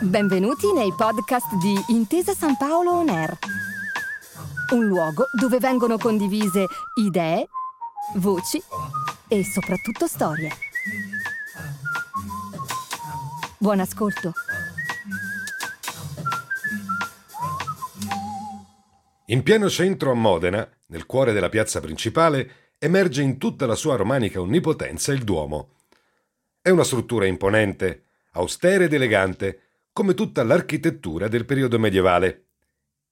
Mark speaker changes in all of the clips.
Speaker 1: Benvenuti nei podcast di Intesa San Paolo On Air. Un luogo dove vengono condivise idee, voci e soprattutto storie. Buon ascolto.
Speaker 2: In pieno centro a Modena, nel cuore della piazza principale, emerge in tutta la sua romanica onnipotenza il Duomo. È una struttura imponente, austera ed elegante, come tutta l'architettura del periodo medievale.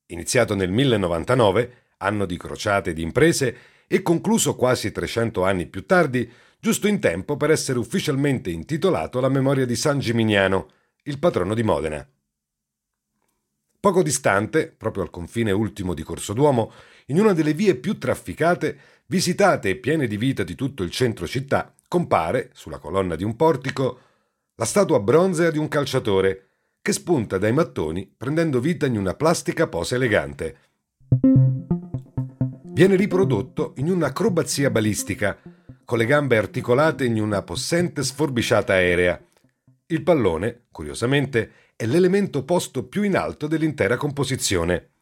Speaker 2: Iniziato nel 1099, anno di crociate e di imprese, e concluso quasi 300 anni più tardi, giusto in tempo per essere ufficialmente intitolato alla memoria di San Gimignano, il patrono di Modena. Poco distante, proprio al confine ultimo di Corso Duomo, in una delle vie più trafficate, visitate e piene di vita di tutto il centro città, compare, sulla colonna di un portico, la statua bronzea di un calciatore, che spunta dai mattoni prendendo vita in una plastica posa elegante. Viene riprodotto in un'acrobazia balistica, con le gambe articolate in una possente sforbiciata aerea. Il pallone, curiosamente, è l'elemento posto più in alto dell'intera composizione.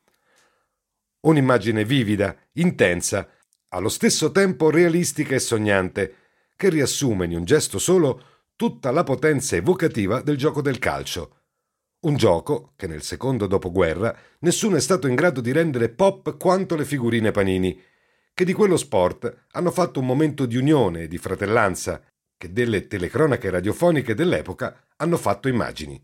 Speaker 2: Un'immagine vivida, intensa, allo stesso tempo realistica e sognante, che riassume in un gesto solo tutta la potenza evocativa del gioco del calcio un gioco che nel secondo dopoguerra nessuno è stato in grado di rendere pop quanto le figurine panini, che di quello sport hanno fatto un momento di unione e di fratellanza, che delle telecronache radiofoniche dell'epoca hanno fatto immagini.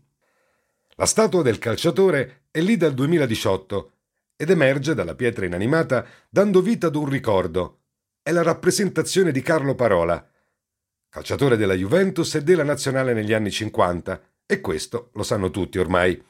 Speaker 2: La statua del calciatore è lì dal 2018 ed emerge dalla pietra inanimata dando vita ad un ricordo. È la rappresentazione di Carlo Parola, calciatore della Juventus e della nazionale negli anni 50, e questo lo sanno tutti ormai.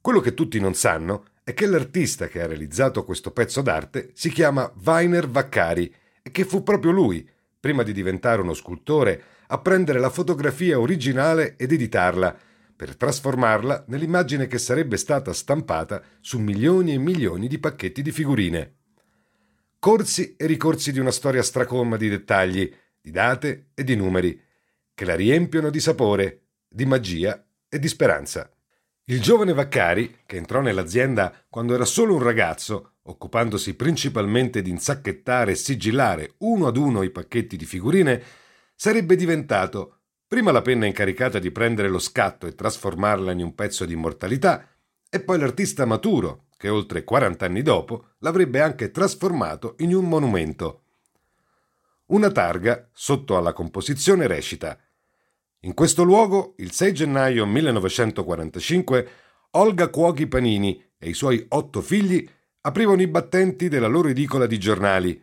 Speaker 2: Quello che tutti non sanno è che l'artista che ha realizzato questo pezzo d'arte si chiama Weiner Vaccari e che fu proprio lui, prima di diventare uno scultore, a prendere la fotografia originale ed editarla, per trasformarla nell'immagine che sarebbe stata stampata su milioni e milioni di pacchetti di figurine. Corsi e ricorsi di una storia stracolma di dettagli, di date e di numeri, che la riempiono di sapore, di magia e di speranza. Il giovane Vaccari, che entrò nell'azienda quando era solo un ragazzo, occupandosi principalmente di insacchettare e sigillare uno ad uno i pacchetti di figurine, sarebbe diventato prima la penna incaricata di prendere lo scatto e trasformarla in un pezzo di immortalità, e poi l'artista maturo, che oltre 40 anni dopo l'avrebbe anche trasformato in un monumento. Una targa, sotto alla composizione, recita in questo luogo, il 6 gennaio 1945, Olga Cuochi Panini e i suoi otto figli aprivano i battenti della loro edicola di giornali,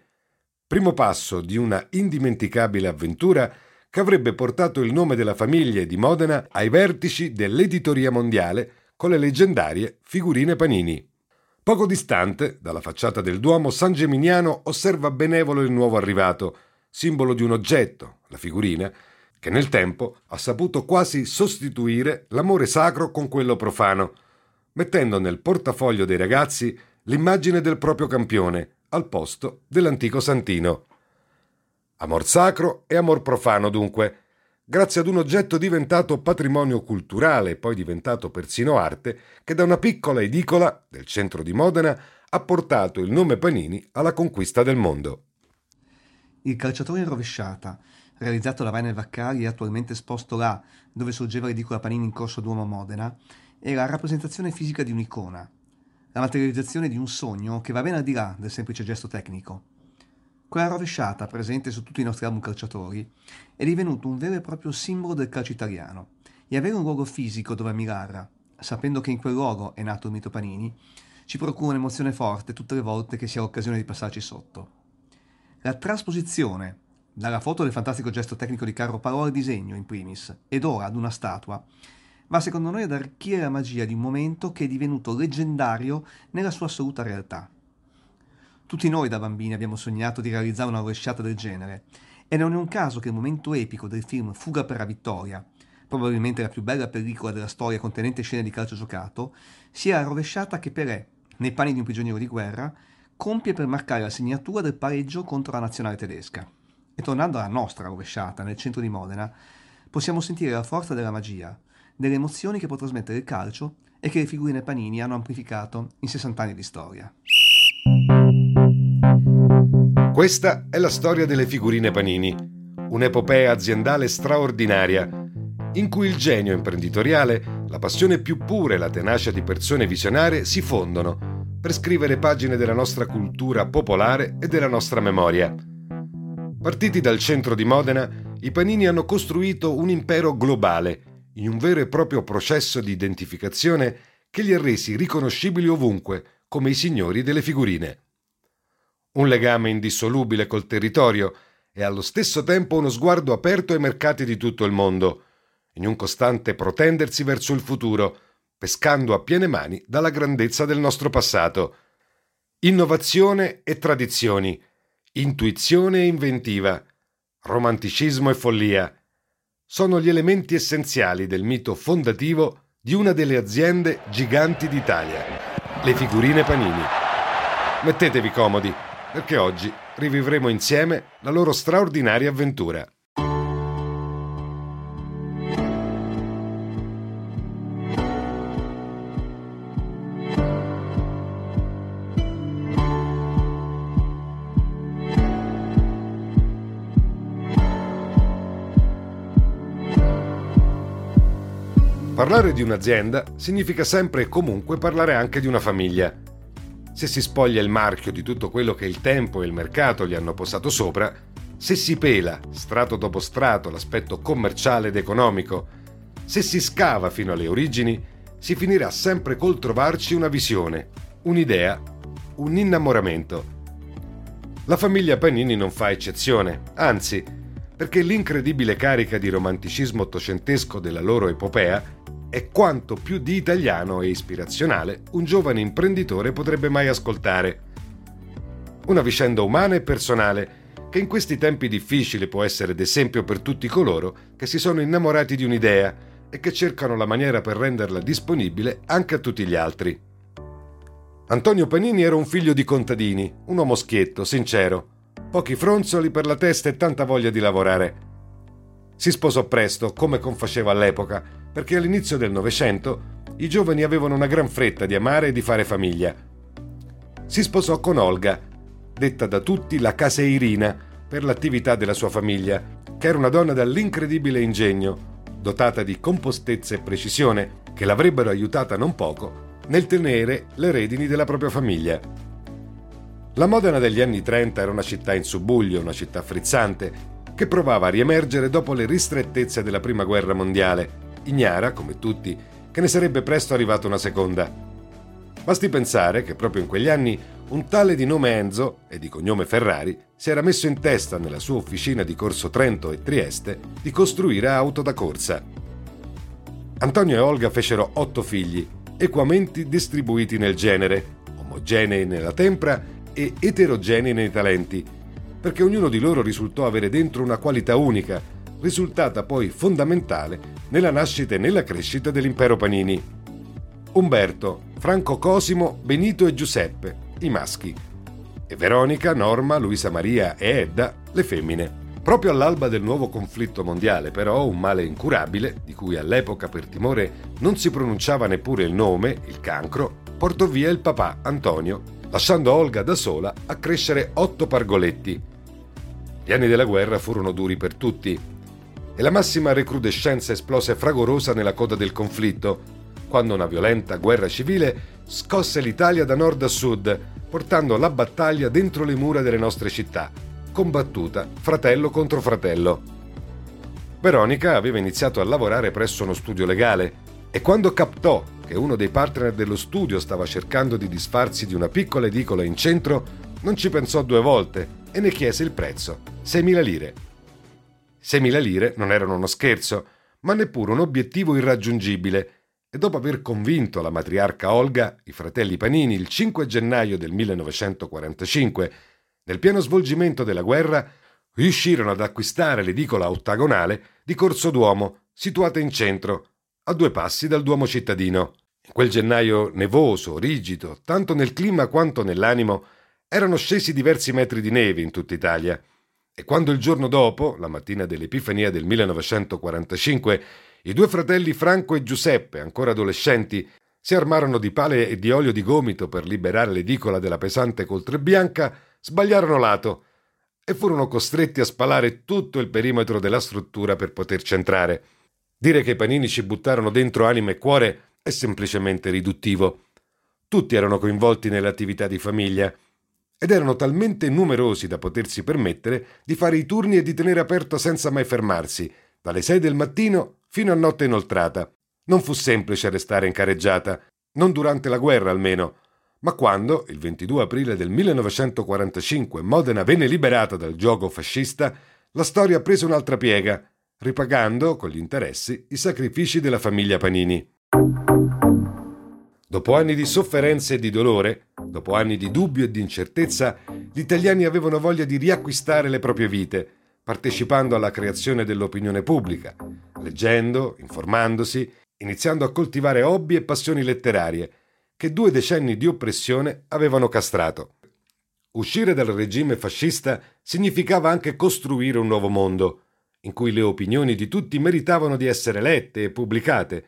Speaker 2: primo passo di una indimenticabile avventura che avrebbe portato il nome della famiglia di Modena ai vertici dell'editoria mondiale con le leggendarie figurine Panini. Poco distante, dalla facciata del Duomo, San Geminiano osserva benevolo il nuovo arrivato, simbolo di un oggetto, la figurina, che nel tempo ha saputo quasi sostituire l'amore sacro con quello profano, mettendo nel portafoglio dei ragazzi l'immagine del proprio campione al posto dell'antico santino. Amor sacro e amor profano dunque, grazie ad un oggetto diventato patrimonio culturale e poi diventato persino arte, che da una piccola edicola del centro di Modena ha portato il nome Panini alla conquista del mondo.
Speaker 3: Il calciatore in rovesciata realizzato da Rainer Vaccari e attualmente esposto là dove sorgeva l'edicola Panini in corso Duomo Modena, è la rappresentazione fisica di un'icona, la materializzazione di un sogno che va ben al di là del semplice gesto tecnico. Quella rovesciata, presente su tutti i nostri album calciatori, è divenuto un vero e proprio simbolo del calcio italiano e avere un luogo fisico dove ammirarla, sapendo che in quel luogo è nato il mito Panini, ci procura un'emozione forte tutte le volte che si ha occasione di passarci sotto. La trasposizione dalla foto del fantastico gesto tecnico di Carlo Parò al disegno in primis, ed ora ad una statua, va secondo noi ad arricchire la magia di un momento che è divenuto leggendario nella sua assoluta realtà. Tutti noi da bambini abbiamo sognato di realizzare una rovesciata del genere, e non è un caso che il momento epico del film Fuga per la vittoria, probabilmente la più bella pellicola della storia contenente scene di calcio giocato, sia la rovesciata che Pelé, nei panni di un prigioniero di guerra, compie per marcare la segnatura del pareggio contro la nazionale tedesca. E tornando alla nostra rovesciata nel centro di Modena, possiamo sentire la forza della magia, delle emozioni che può trasmettere il calcio e che le figurine Panini hanno amplificato in 60 anni di storia.
Speaker 2: Questa è la storia delle figurine Panini, un'epopea aziendale straordinaria, in cui il genio imprenditoriale, la passione più pura e la tenacia di persone visionarie si fondono per scrivere pagine della nostra cultura popolare e della nostra memoria. Partiti dal centro di Modena, i Panini hanno costruito un impero globale in un vero e proprio processo di identificazione che li ha resi riconoscibili ovunque come i signori delle figurine. Un legame indissolubile col territorio e allo stesso tempo uno sguardo aperto ai mercati di tutto il mondo, in un costante protendersi verso il futuro, pescando a piene mani dalla grandezza del nostro passato. Innovazione e tradizioni, intuizione e inventiva, romanticismo e follia, sono gli elementi essenziali del mito fondativo di una delle aziende giganti d'Italia, le figurine Panini. Mettetevi comodi, perché oggi rivivremo insieme la loro straordinaria avventura. Parlare di un'azienda significa sempre e comunque parlare anche di una famiglia. Se si spoglia il marchio di tutto quello che il tempo e il mercato gli hanno posato sopra, se si pela, strato dopo strato, l'aspetto commerciale ed economico, se si scava fino alle origini, si finirà sempre col trovarci una visione, un'idea, un innamoramento. La famiglia Panini non fa eccezione, anzi, perché l'incredibile carica di romanticismo ottocentesco della loro epopea è quanto più di italiano e ispirazionale un giovane imprenditore potrebbe mai ascoltare. Una vicenda umana e personale che in questi tempi difficili può essere d'esempio per tutti coloro che si sono innamorati di un'idea e che cercano la maniera per renderla disponibile anche a tutti gli altri. Antonio Panini era un figlio di contadini, un uomo schietto, sincero, pochi fronzoli per la testa e tanta voglia di lavorare. Si sposò presto, come confaceva all'epoca, perché all'inizio del Novecento i giovani avevano una gran fretta di amare e di fare famiglia. Si sposò con Olga, detta da tutti la caseirina per l'attività della sua famiglia, che era una donna dall'incredibile ingegno, dotata di compostezza e precisione, che l'avrebbero aiutata non poco nel tenere le redini della propria famiglia. La Modena degli anni 30 era una città in subbuglio, una città frizzante, che provava a riemergere dopo le ristrettezze della Prima Guerra Mondiale ignara, come tutti, che ne sarebbe presto arrivata una seconda. Basti pensare che proprio in quegli anni un tale di nome Enzo e di cognome Ferrari si era messo in testa nella sua officina di Corso Trento e Trieste di costruire auto da corsa. Antonio e Olga fecero otto figli, equamente distribuiti nel genere, omogenei nella tempra e eterogenei nei talenti, perché ognuno di loro risultò avere dentro una qualità unica, risultata poi fondamentale nella nascita e nella crescita dell'impero Panini. Umberto, Franco Cosimo, Benito e Giuseppe, i maschi, e Veronica, Norma, Luisa Maria e Edda, le femmine. Proprio all'alba del nuovo conflitto mondiale, però, un male incurabile, di cui all'epoca per timore non si pronunciava neppure il nome, il cancro, portò via il papà Antonio, lasciando Olga da sola a crescere otto pargoletti. Gli anni della guerra furono duri per tutti, e la massima recrudescenza esplose fragorosa nella coda del conflitto, quando una violenta guerra civile scosse l'Italia da nord a sud, portando la battaglia dentro le mura delle nostre città, combattuta fratello contro fratello. Veronica aveva iniziato a lavorare presso uno studio legale e quando captò che uno dei partner dello studio stava cercando di disfarsi di una piccola edicola in centro, non ci pensò due volte e ne chiese il prezzo, 6.000 lire. 6.000 lire non erano uno scherzo, ma neppure un obiettivo irraggiungibile, e dopo aver convinto la matriarca Olga, i fratelli Panini, il 5 gennaio del 1945, nel pieno svolgimento della guerra, riuscirono ad acquistare l'edicola ottagonale di Corso Duomo, situata in centro, a due passi dal Duomo cittadino. In quel gennaio nevoso, rigido, tanto nel clima quanto nell'animo, erano scesi diversi metri di neve in tutta Italia E quando il giorno dopo, la mattina dell'Epifania del 1945, i due fratelli Franco e Giuseppe, ancora adolescenti, si armarono di pale e di olio di gomito per liberare l'edicola della pesante coltre bianca, sbagliarono lato e furono costretti a spalare tutto il perimetro della struttura per poterci entrare. Dire che i panini ci buttarono dentro anima e cuore è semplicemente riduttivo. Tutti erano coinvolti nelle attività di famiglia ed erano talmente numerosi da potersi permettere di fare i turni e di tenere aperto senza mai fermarsi, dalle sei del mattino fino a notte inoltrata. Non fu semplice restare in careggiata, non durante la guerra almeno, ma quando, il 22 aprile del 1945, Modena venne liberata dal gioco fascista, la storia prese un'altra piega, ripagando, con gli interessi, i sacrifici della famiglia Panini. Dopo anni di sofferenze e di dolore, dopo anni di dubbio e di incertezza, gli italiani avevano voglia di riacquistare le proprie vite, partecipando alla creazione dell'opinione pubblica, leggendo, informandosi, iniziando a coltivare hobby e passioni letterarie che due decenni di oppressione avevano castrato. Uscire dal regime fascista significava anche costruire un nuovo mondo, in cui le opinioni di tutti meritavano di essere lette e pubblicate,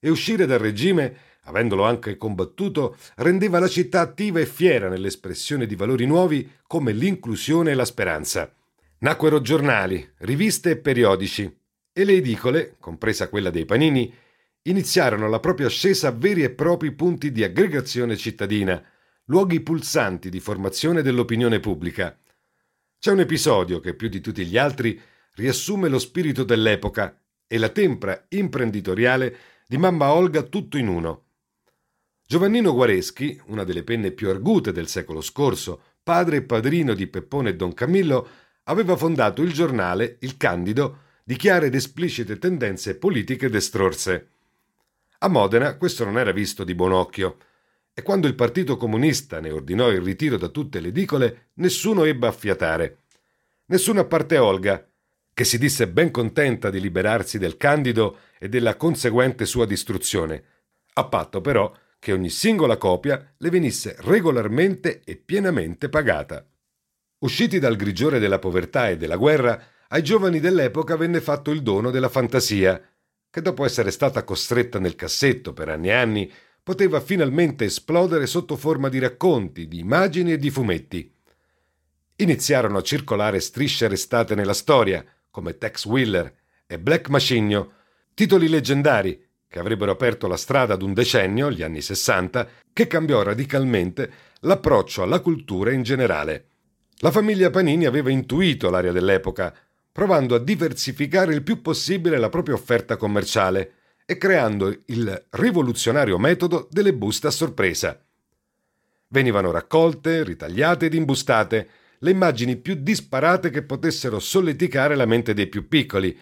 Speaker 2: e uscire dal regime, avendolo anche combattuto, rendeva la città attiva e fiera nell'espressione di valori nuovi come l'inclusione e la speranza. Nacquero giornali, riviste e periodici, e le edicole, compresa quella dei panini, iniziarono la propria ascesa a veri e propri punti di aggregazione cittadina, luoghi pulsanti di formazione dell'opinione pubblica. C'è un episodio che più di tutti gli altri riassume lo spirito dell'epoca e la tempra imprenditoriale di mamma Olga tutto in uno. Giovannino Guareschi, una delle penne più argute del secolo scorso, padre e padrino di Peppone e Don Camillo, aveva fondato il giornale Il Candido di chiare ed esplicite tendenze politiche destrorse. A Modena questo non era visto di buon occhio, e quando il Partito Comunista ne ordinò il ritiro da tutte le edicole, nessuno ebbe a fiatare. Nessuno a parte Olga, che si disse ben contenta di liberarsi del Candido e della conseguente sua distruzione, a patto però che ogni singola copia le venisse regolarmente e pienamente pagata. Usciti dal grigiore della povertà e della guerra, ai giovani dell'epoca venne fatto il dono della fantasia, che dopo essere stata costretta nel cassetto per anni e anni, poteva finalmente esplodere sotto forma di racconti, di immagini e di fumetti. Iniziarono a circolare strisce restate nella storia, come Tex Wheeler e Black Macigno, titoli leggendari che avrebbero aperto la strada ad un decennio, gli anni Sessanta, che cambiò radicalmente l'approccio alla cultura in generale. La famiglia Panini aveva intuito l'aria dell'epoca, provando a diversificare il più possibile la propria offerta commerciale e creando il rivoluzionario metodo delle buste a sorpresa. Venivano raccolte, ritagliate ed imbustate le immagini più disparate che potessero solleticare la mente dei più piccoli,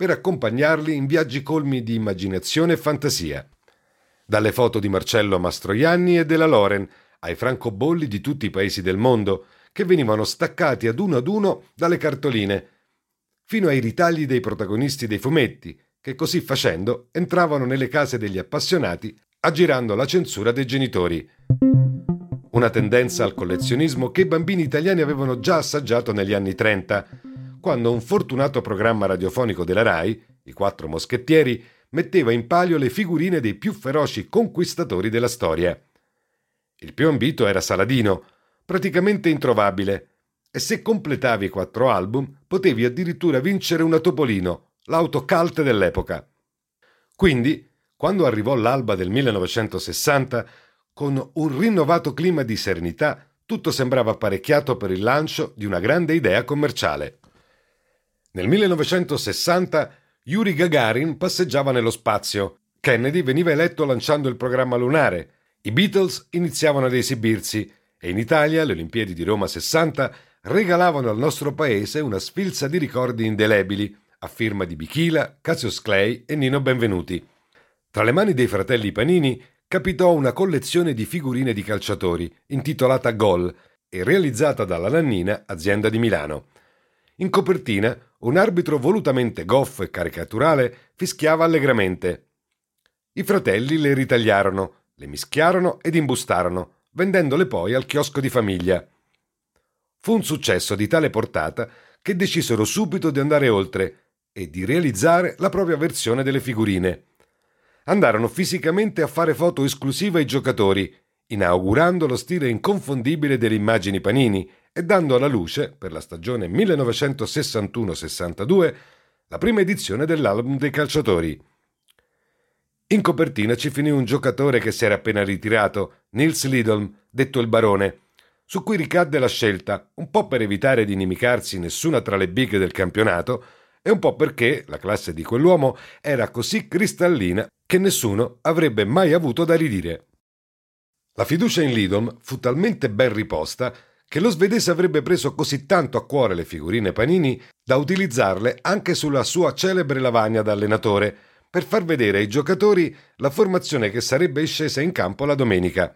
Speaker 2: per accompagnarli in viaggi colmi di immaginazione e fantasia. Dalle foto di Marcello Mastroianni e della Loren ai francobolli di tutti i paesi del mondo, che venivano staccati ad uno ad uno dalle cartoline, fino ai ritagli dei protagonisti dei fumetti, che così facendo entravano nelle case degli appassionati, aggirando la censura dei genitori. Una tendenza al collezionismo che i bambini italiani avevano già assaggiato negli anni 30, quando un fortunato programma radiofonico della RAI, I Quattro Moschettieri, metteva in palio le figurine dei più feroci conquistatori della storia. Il più ambito era Saladino, praticamente introvabile, e se completavi quattro album potevi addirittura vincere una Topolino, l'auto cult dell'epoca. Quindi, quando arrivò l'alba del 1960, con un rinnovato clima di serenità, tutto sembrava apparecchiato per il lancio di una grande idea commerciale. Nel 1960 Yuri Gagarin passeggiava nello spazio, Kennedy veniva eletto lanciando il programma lunare, i Beatles iniziavano ad esibirsi e in Italia le Olimpiadi di Roma 60 regalavano al nostro paese una sfilza di ricordi indelebili, a firma di Bichila, Cassius Clay e Nino Benvenuti. Tra le mani dei fratelli Panini capitò una collezione di figurine di calciatori, intitolata Gol e realizzata dalla Nannina, azienda di Milano. In copertina, un arbitro volutamente goffo e caricaturale fischiava allegramente. I fratelli le ritagliarono, le mischiarono ed imbustarono, vendendole poi al chiosco di famiglia. Fu un successo di tale portata che decisero subito di andare oltre e di realizzare la propria versione delle figurine. Andarono fisicamente a fare foto esclusive ai giocatori, inaugurando lo stile inconfondibile delle immagini Panini e dando alla luce, per la stagione 1961-62, la prima edizione dell'album dei calciatori. In copertina ci finì un giocatore che si era appena ritirato, Nils Lidolm, detto il barone, su cui ricadde la scelta, un po' per evitare di inimicarsi nessuna tra le big del campionato, e un po' perché la classe di quell'uomo era così cristallina che nessuno avrebbe mai avuto da ridire. La fiducia in Lidom fu talmente ben riposta che lo svedese avrebbe preso così tanto a cuore le figurine Panini da utilizzarle anche sulla sua celebre lavagna da allenatore, per far vedere ai giocatori la formazione che sarebbe scesa in campo la domenica.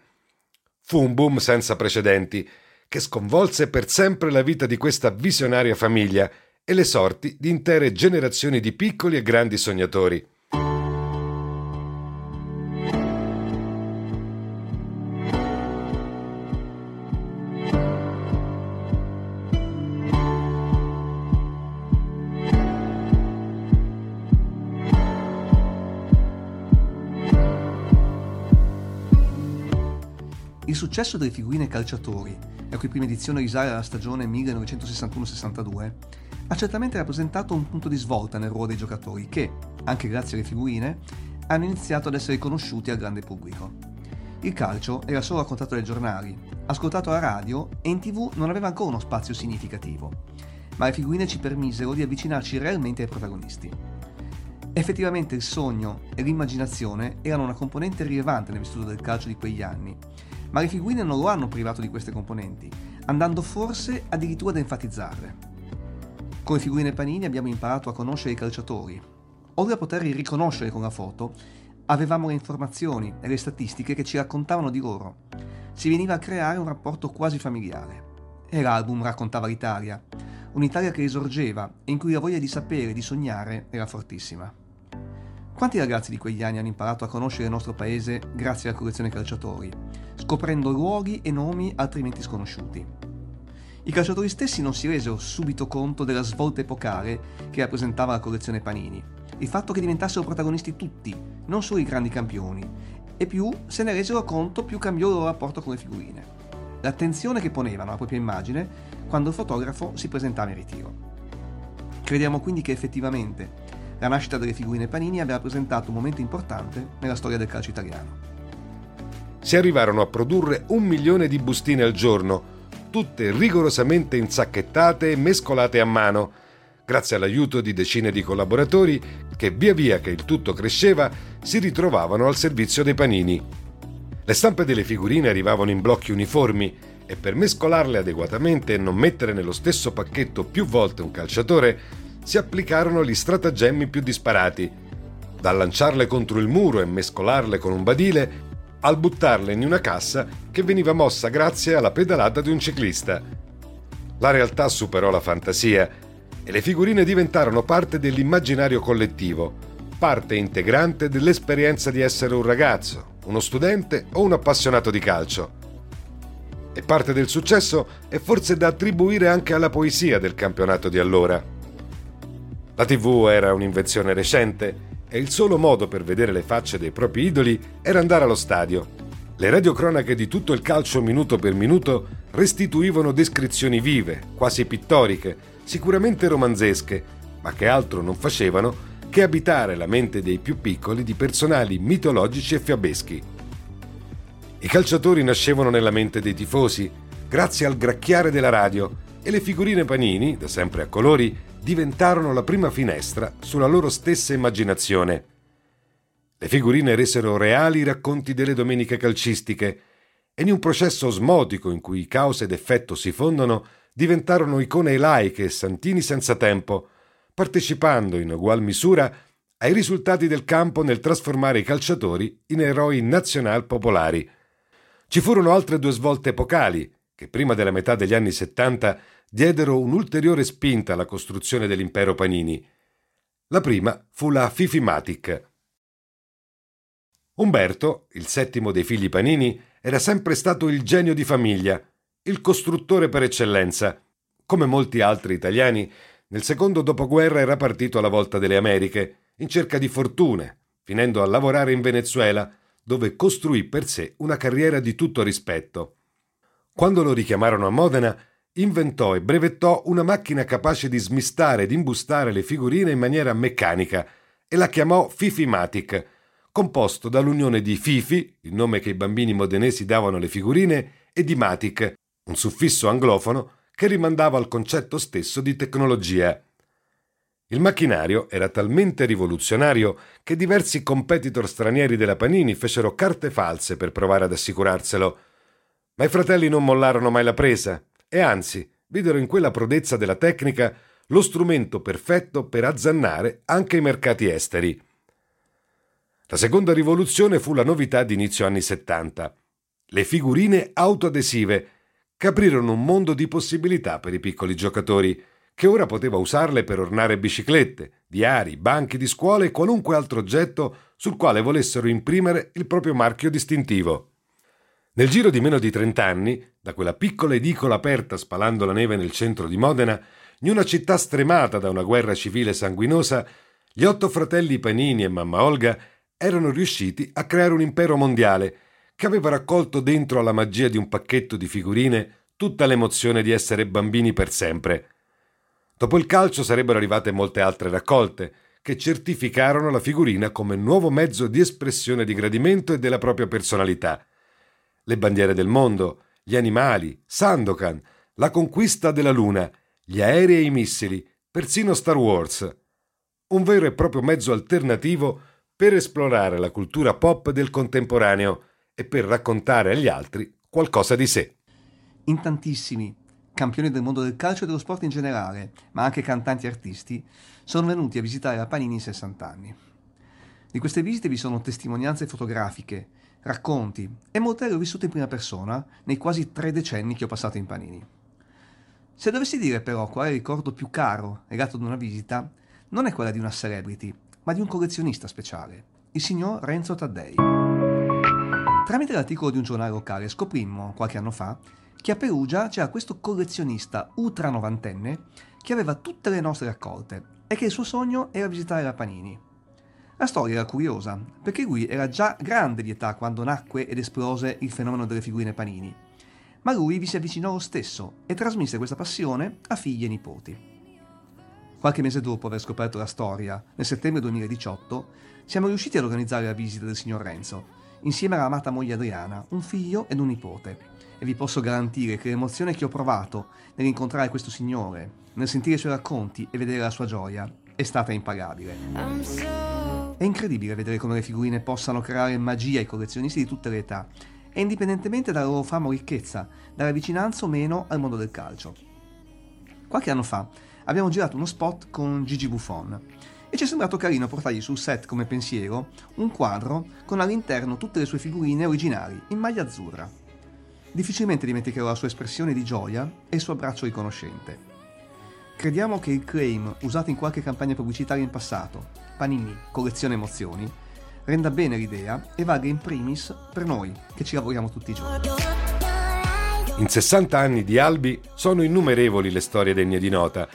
Speaker 2: Fu un boom senza precedenti, che sconvolse per sempre la vita di questa visionaria famiglia e le sorti di intere generazioni di piccoli e grandi sognatori.
Speaker 3: Successo delle figurine calciatori, la cui prima edizione risale alla stagione 1961-62, ha certamente rappresentato un punto di svolta nel ruolo dei giocatori che, anche grazie alle figurine, hanno iniziato ad essere conosciuti al grande pubblico. Il calcio era solo raccontato dai giornali, ascoltato alla radio e in tv non aveva ancora uno spazio significativo, ma le figurine ci permisero di avvicinarci realmente ai protagonisti. Effettivamente il sogno e l'immaginazione erano una componente rilevante nel vissuto del calcio di quegli anni ma le figurine non lo hanno privato di queste componenti, andando forse addirittura ad enfatizzarle. Con le figurine Panini abbiamo imparato a conoscere i calciatori. Oltre a poterli riconoscere con la foto, avevamo le informazioni e le statistiche che ci raccontavano di loro. Si veniva a creare un rapporto quasi familiare. E l'album raccontava l'Italia, un'Italia che esorgeva e in cui la voglia di sapere e di sognare era fortissima. Quanti ragazzi di quegli anni hanno imparato a conoscere il nostro paese grazie alla collezione calciatori, scoprendo luoghi e nomi altrimenti sconosciuti? I calciatori stessi non si resero subito conto della svolta epocale che rappresentava la collezione Panini, il fatto che diventassero protagonisti tutti, non solo i grandi campioni, e più se ne resero conto più cambiò il loro rapporto con le figurine. L'attenzione che ponevano alla propria immagine quando il fotografo si presentava in ritiro. Crediamo quindi che effettivamente la nascita delle figurine Panini aveva rappresentato un momento importante nella storia del calcio italiano.
Speaker 2: Si arrivarono a produrre un milione di bustine al giorno, tutte rigorosamente insacchettate e mescolate a mano, grazie all'aiuto di decine di collaboratori che via via che il tutto cresceva si ritrovavano al servizio dei panini. Le stampe delle figurine arrivavano in blocchi uniformi e per mescolarle adeguatamente e non mettere nello stesso pacchetto più volte un calciatore si applicarono gli stratagemmi più disparati, dal lanciarle contro il muro e mescolarle con un badile, al buttarle in una cassa che veniva mossa grazie alla pedalata di un ciclista. La realtà superò la fantasia e le figurine diventarono parte dell'immaginario collettivo, parte integrante dell'esperienza di essere un ragazzo, uno studente o un appassionato di calcio. E parte del successo è forse da attribuire anche alla poesia del campionato di allora. La TV era un'invenzione recente e il solo modo per vedere le facce dei propri idoli era andare allo stadio. Le radiocronache di tutto il calcio minuto per minuto restituivano descrizioni vive, quasi pittoriche, sicuramente romanzesche, ma che altro non facevano che abitare la mente dei più piccoli di personali mitologici e fiabeschi. I calciatori nascevano nella mente dei tifosi, grazie al gracchiare della radio, e le figurine panini, da sempre a colori, diventarono la prima finestra sulla loro stessa immaginazione. Le figurine resero reali i racconti delle domeniche calcistiche e in un processo osmotico in cui causa ed effetto si fondono, diventarono icone laiche e santini senza tempo, partecipando in ugual misura ai risultati del campo nel trasformare i calciatori in eroi nazional popolari. Ci furono altre due svolte epocali, che prima della metà degli anni 70 diedero un'ulteriore spinta alla costruzione dell'impero Panini. La prima fu la Fifimatic. Umberto, il settimo dei figli Panini, era sempre stato il genio di famiglia, il costruttore per eccellenza, come molti altri italiani, nel secondo dopoguerra era partito alla volta delle Americhe, in cerca di fortune, finendo a lavorare in Venezuela, dove costruì per sé una carriera di tutto rispetto. Quando lo richiamarono a Modena, inventò e brevettò una macchina capace di smistare ed imbustare le figurine in maniera meccanica e la chiamò Fifimatic, composto dall'unione di Fifi, il nome che i bambini modenesi davano alle figurine, e di Matic, un suffisso anglofono che rimandava al concetto stesso di tecnologia. Il macchinario era talmente rivoluzionario che diversi competitor stranieri della Panini fecero carte false per provare ad assicurarselo. Ma i fratelli non mollarono mai la presa e anzi videro in quella prodezza della tecnica lo strumento perfetto per azzannare anche i mercati esteri. La seconda rivoluzione fu la novità di inizio anni 70. Le figurine autoadesive che aprirono un mondo di possibilità per i piccoli giocatori, che ora poteva usarle per ornare biciclette, diari, banchi di scuola e qualunque altro oggetto sul quale volessero imprimere il proprio marchio distintivo. Nel giro di meno di trent'anni, da quella piccola edicola aperta spalando la neve nel centro di Modena, in una città stremata da una guerra civile sanguinosa, gli otto fratelli Panini e mamma Olga erano riusciti a creare un impero mondiale che aveva raccolto dentro alla magia di un pacchetto di figurine tutta l'emozione di essere bambini per sempre. Dopo il calcio sarebbero arrivate molte altre raccolte, che certificarono la figurina come nuovo mezzo di espressione di gradimento e della propria personalità. Le bandiere del mondo, gli animali, Sandokan, la conquista della Luna, gli aerei e i missili, persino Star Wars. Un vero e proprio mezzo alternativo per esplorare la cultura pop del contemporaneo e per raccontare agli altri qualcosa di sé.
Speaker 3: In tantissimi, campioni del mondo del calcio e dello sport in generale, ma anche cantanti e artisti, sono venuti a visitare la Panini in 60 anni. Di queste visite vi sono testimonianze fotografiche, racconti e molte le ho vissute in prima persona nei quasi tre decenni che ho passato in Panini. Se dovessi dire però qual è il ricordo più caro legato ad una visita, non è quella di una celebrity, ma di un collezionista speciale, il signor Renzo Taddei. Tramite l'articolo di un giornale locale scoprimmo, qualche anno fa, che a Perugia c'era questo collezionista ultra novantenne che aveva tutte le nostre raccolte e che il suo sogno era visitare la Panini. La storia era curiosa, perché lui era già grande di età quando nacque ed esplose il fenomeno delle figurine Panini, ma lui vi si avvicinò lo stesso e trasmise questa passione a figli e nipoti. Qualche mese dopo aver scoperto la storia, nel settembre 2018, siamo riusciti ad organizzare la visita del signor Renzo, insieme all'amata moglie Adriana, un figlio ed un nipote. E vi posso garantire che l'emozione che ho provato nell'incontrare questo signore, nel sentire i suoi racconti e vedere la sua gioia, è stata impagabile. È incredibile vedere come le figurine possano creare magia ai collezionisti di tutte le età, e indipendentemente dalla loro fama o ricchezza, dalla vicinanza o meno al mondo del calcio. Qualche anno fa abbiamo girato uno spot con Gigi Buffon e ci è sembrato carino portargli sul set come pensiero un quadro con all'interno tutte le sue figurine originali in maglia azzurra. Difficilmente dimenticherò la sua espressione di gioia e il suo abbraccio riconoscente. Crediamo che il claim usato in qualche campagna pubblicitaria in passato, Panini, collezione emozioni, renda bene l'idea e valga in primis per noi che ci lavoriamo tutti i giorni.
Speaker 2: In 60 anni di Albi sono innumerevoli le storie degne di nota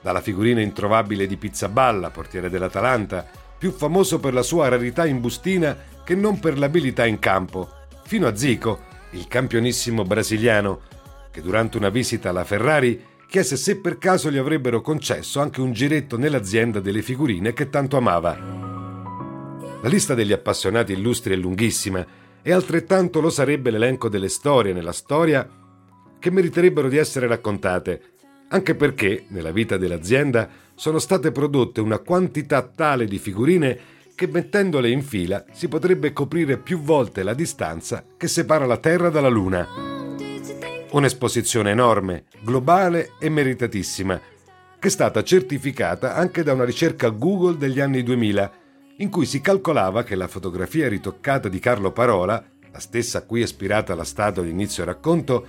Speaker 2: dalla figurina introvabile di Pizzaballa, portiere dell'Atalanta, più famoso per la sua rarità in bustina che non per l'abilità in campo, fino a Zico, il campionissimo brasiliano, che durante una visita alla Ferrari chiese se per caso gli avrebbero concesso anche un giretto nell'azienda delle figurine che tanto amava. La lista degli appassionati illustri è lunghissima e altrettanto lo sarebbe l'elenco delle storie nella storia che meriterebbero di essere raccontate, anche perché nella vita dell'azienda sono state prodotte una quantità tale di figurine che mettendole in fila si potrebbe coprire più volte la distanza che separa la Terra dalla Luna. Un'esposizione enorme, globale e meritatissima, che è stata certificata anche da una ricerca Google degli anni 2000, in cui si calcolava che la fotografia ritoccata di Carlo Parola, la stessa a cui è ispirata la statua di inizio racconto,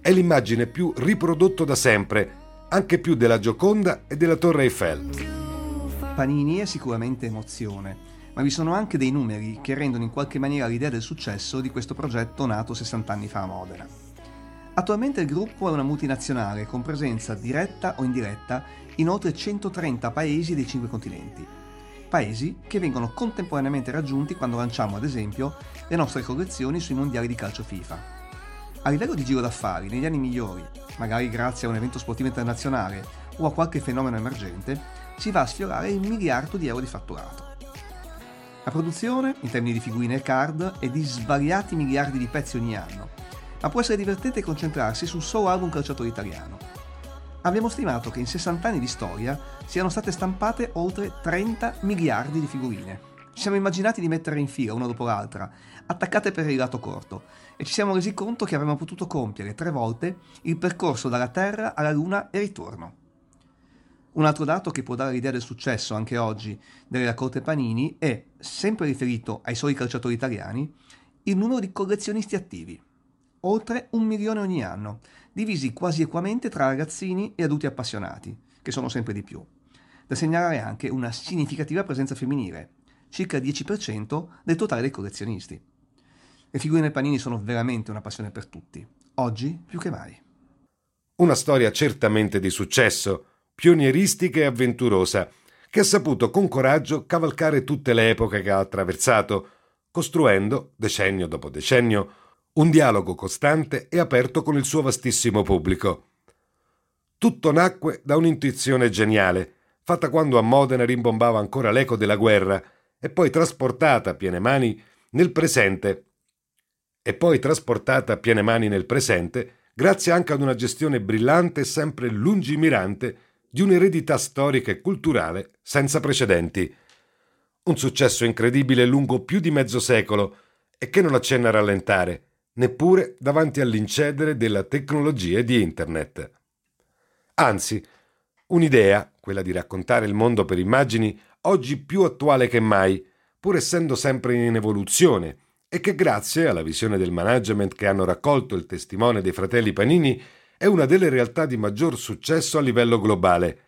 Speaker 2: è l'immagine più riprodotta da sempre, anche più della Gioconda e della Torre Eiffel.
Speaker 3: Panini è sicuramente emozione, ma vi sono anche dei numeri che rendono in qualche maniera l'idea del successo di questo progetto nato 60 anni fa a Modena. Attualmente il gruppo è una multinazionale con presenza diretta o indiretta in oltre 130 paesi dei 5 continenti. Paesi che vengono contemporaneamente raggiunti quando lanciamo, ad esempio, le nostre collezioni sui mondiali di calcio FIFA. A livello di giro d'affari, negli anni migliori, magari grazie a un evento sportivo internazionale o a qualche fenomeno emergente, si va a sfiorare il miliardo di euro di fatturato. La produzione, in termini di figurine e card, è di svariati miliardi di pezzi ogni anno, ma può essere divertente concentrarsi sul solo album calciatore italiano. Abbiamo stimato che in 60 anni di storia siano state stampate oltre 30 miliardi di figurine. Ci siamo immaginati di mettere in fila una dopo l'altra, attaccate per il lato corto, e ci siamo resi conto che avremmo potuto compiere tre volte il percorso dalla Terra alla Luna e ritorno. Un altro dato che può dare l'idea del successo anche oggi delle raccolte Panini è, sempre riferito ai soli calciatori italiani, il numero di collezionisti attivi oltre un milione ogni anno, divisi quasi equamente tra ragazzini e adulti appassionati, che sono sempre di più. Da segnalare anche una significativa presenza femminile, circa il 10% del totale dei collezionisti. Le figurine panini sono veramente una passione per tutti, oggi più che mai.
Speaker 2: Una storia certamente di successo, pionieristica e avventurosa, che ha saputo con coraggio cavalcare tutte le epoche che ha attraversato, costruendo, decennio dopo decennio, un dialogo costante e aperto con il suo vastissimo pubblico. Tutto nacque da un'intuizione geniale, fatta quando a Modena rimbombava ancora l'eco della guerra e poi trasportata a piene mani nel presente. E poi trasportata a piene mani nel presente grazie anche ad una gestione brillante e sempre lungimirante di un'eredità storica e culturale senza precedenti. Un successo incredibile lungo più di mezzo secolo e che non accenna a rallentare neppure davanti all'incedere della tecnologia di Internet. Anzi, un'idea, quella di raccontare il mondo per immagini, oggi più attuale che mai, pur essendo sempre in evoluzione, e che grazie alla visione del management che hanno raccolto il testimone dei fratelli Panini è una delle realtà di maggior successo a livello globale.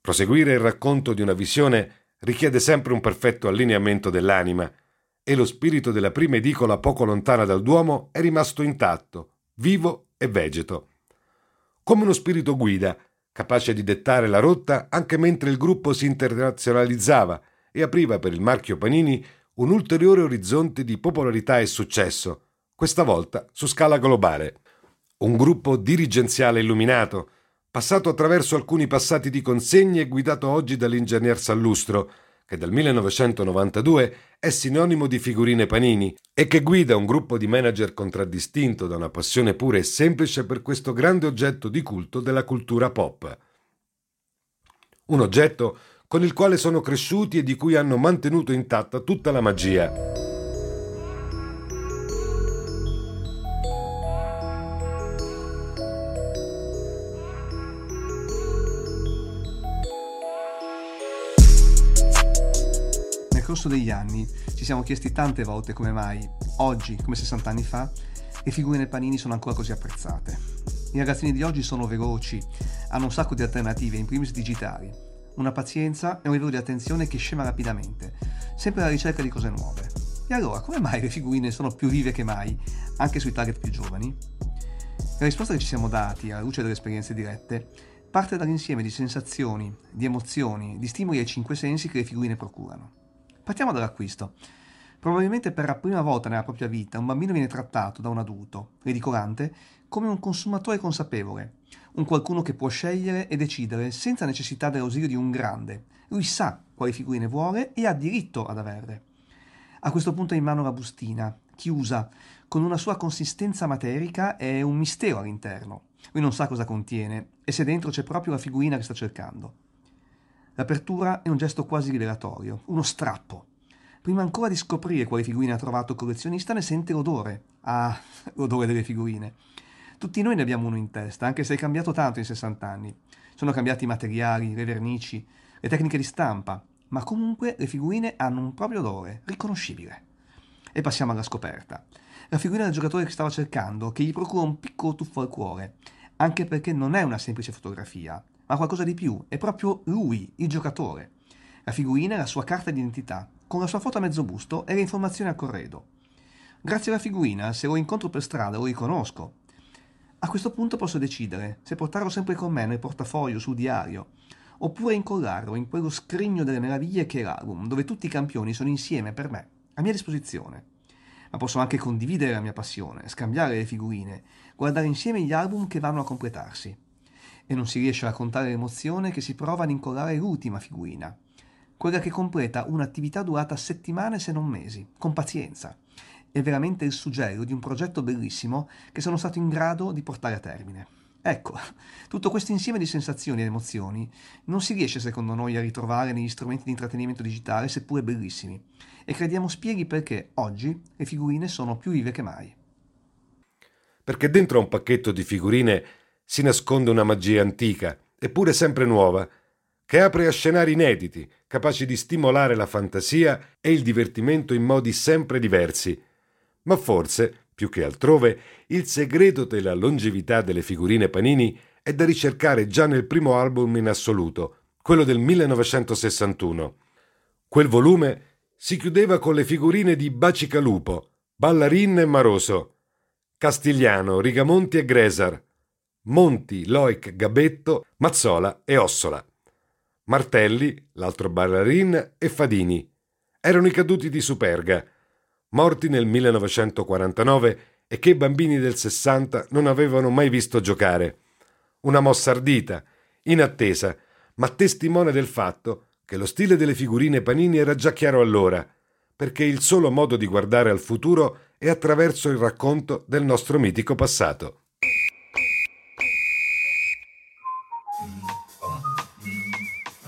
Speaker 2: Proseguire il racconto di una visione richiede sempre un perfetto allineamento dell'anima, e lo spirito della prima edicola poco lontana dal Duomo è rimasto intatto, vivo e vegeto. Come uno spirito guida, capace di dettare la rotta anche mentre il gruppo si internazionalizzava e apriva per il marchio Panini un ulteriore orizzonte di popolarità e successo, questa volta su scala globale. Un gruppo dirigenziale illuminato, passato attraverso alcuni passati di consegne e guidato oggi dall'ingegner Sallustro, che dal 1992 è sinonimo di figurine panini e che guida un gruppo di manager contraddistinto da una passione pura e semplice per questo grande oggetto di culto della cultura pop. Un oggetto con il quale sono cresciuti e di cui hanno mantenuto intatta tutta la magia.
Speaker 3: Corso degli anni ci siamo chiesti tante volte come mai, oggi, come 60 anni fa, le figure nel panini sono ancora così apprezzate. I ragazzini di oggi sono veloci, hanno un sacco di alternative, in primis digitali, una pazienza e un livello di attenzione che scema rapidamente, sempre alla ricerca di cose nuove. E allora, come mai le figurine sono più vive che mai, anche sui target più giovani? La risposta che ci siamo dati, alla luce delle esperienze dirette, parte dall'insieme di sensazioni, di emozioni, di stimoli ai cinque sensi che le figurine procurano. Partiamo dall'acquisto. Probabilmente per la prima volta nella propria vita un bambino viene trattato da un adulto, ridicolante, come un consumatore consapevole, un qualcuno che può scegliere e decidere senza necessità dell'ausilio di un grande. Lui sa quali figurine vuole e ha diritto ad averle. A questo punto ha in mano la bustina, chiusa, con una sua consistenza materica e un mistero all'interno. Lui non sa cosa contiene e se dentro c'è proprio la figurina che sta cercando. L'apertura è un gesto quasi rivelatorio, uno strappo. Prima ancora di scoprire quale figurine ha trovato il collezionista, ne sente l'odore. Ah, l'odore delle figurine. Tutti noi ne abbiamo uno in testa, anche se è cambiato tanto in 60 anni. Sono cambiati i materiali, le vernici, le tecniche di stampa, ma comunque le figurine hanno un proprio odore, riconoscibile. E passiamo alla scoperta. La figurina del giocatore che stava cercando, che gli procura un piccolo tuffo al cuore, anche perché non è una semplice fotografia, ma qualcosa di più, è proprio lui, il giocatore. La figurina è la sua carta d'identità, con la sua foto a mezzo busto e le informazioni a corredo. Grazie alla figurina, se lo incontro per strada lo riconosco. A questo punto posso decidere se portarlo sempre con me nel portafoglio, sul diario, oppure incollarlo in quello scrigno delle meraviglie che è l'album, dove tutti i campioni sono insieme per me, a mia disposizione. Ma posso anche condividere la mia passione, scambiare le figurine, guardare insieme gli album che vanno a completarsi. E non si riesce a raccontare l'emozione che si prova ad incollare l'ultima figurina, quella che completa un'attività durata settimane se non mesi, con pazienza. È veramente il suggello di un progetto bellissimo che sono stato in grado di portare a termine. Ecco, tutto questo insieme di sensazioni ed emozioni non si riesce secondo noi a ritrovare negli strumenti di intrattenimento digitale, seppure bellissimi, e crediamo spieghi perché oggi le figurine sono più vive che mai.
Speaker 2: Perché dentro a un pacchetto di figurine si nasconde una magia antica, eppure sempre nuova, che apre a scenari inediti, capaci di stimolare la fantasia e il divertimento in modi sempre diversi. Ma forse, più che altrove, il segreto della longevità delle figurine Panini è da ricercare già nel primo album in assoluto, quello del 1961. Quel volume si chiudeva con le figurine di Bacicalupo, Ballarin e Maroso, Castigliano, Rigamonti e Gresar, Monti, Loic, Gabetto, Mazzola e Ossola. Martelli, l'altro Ballarin e Fadini. Erano i caduti di Superga, morti nel 1949 e che i bambini del 60 non avevano mai visto giocare. Una mossa ardita, inattesa, ma testimone del fatto che lo stile delle figurine Panini era già chiaro allora, perché il solo modo di guardare al futuro è attraverso il racconto del nostro mitico passato.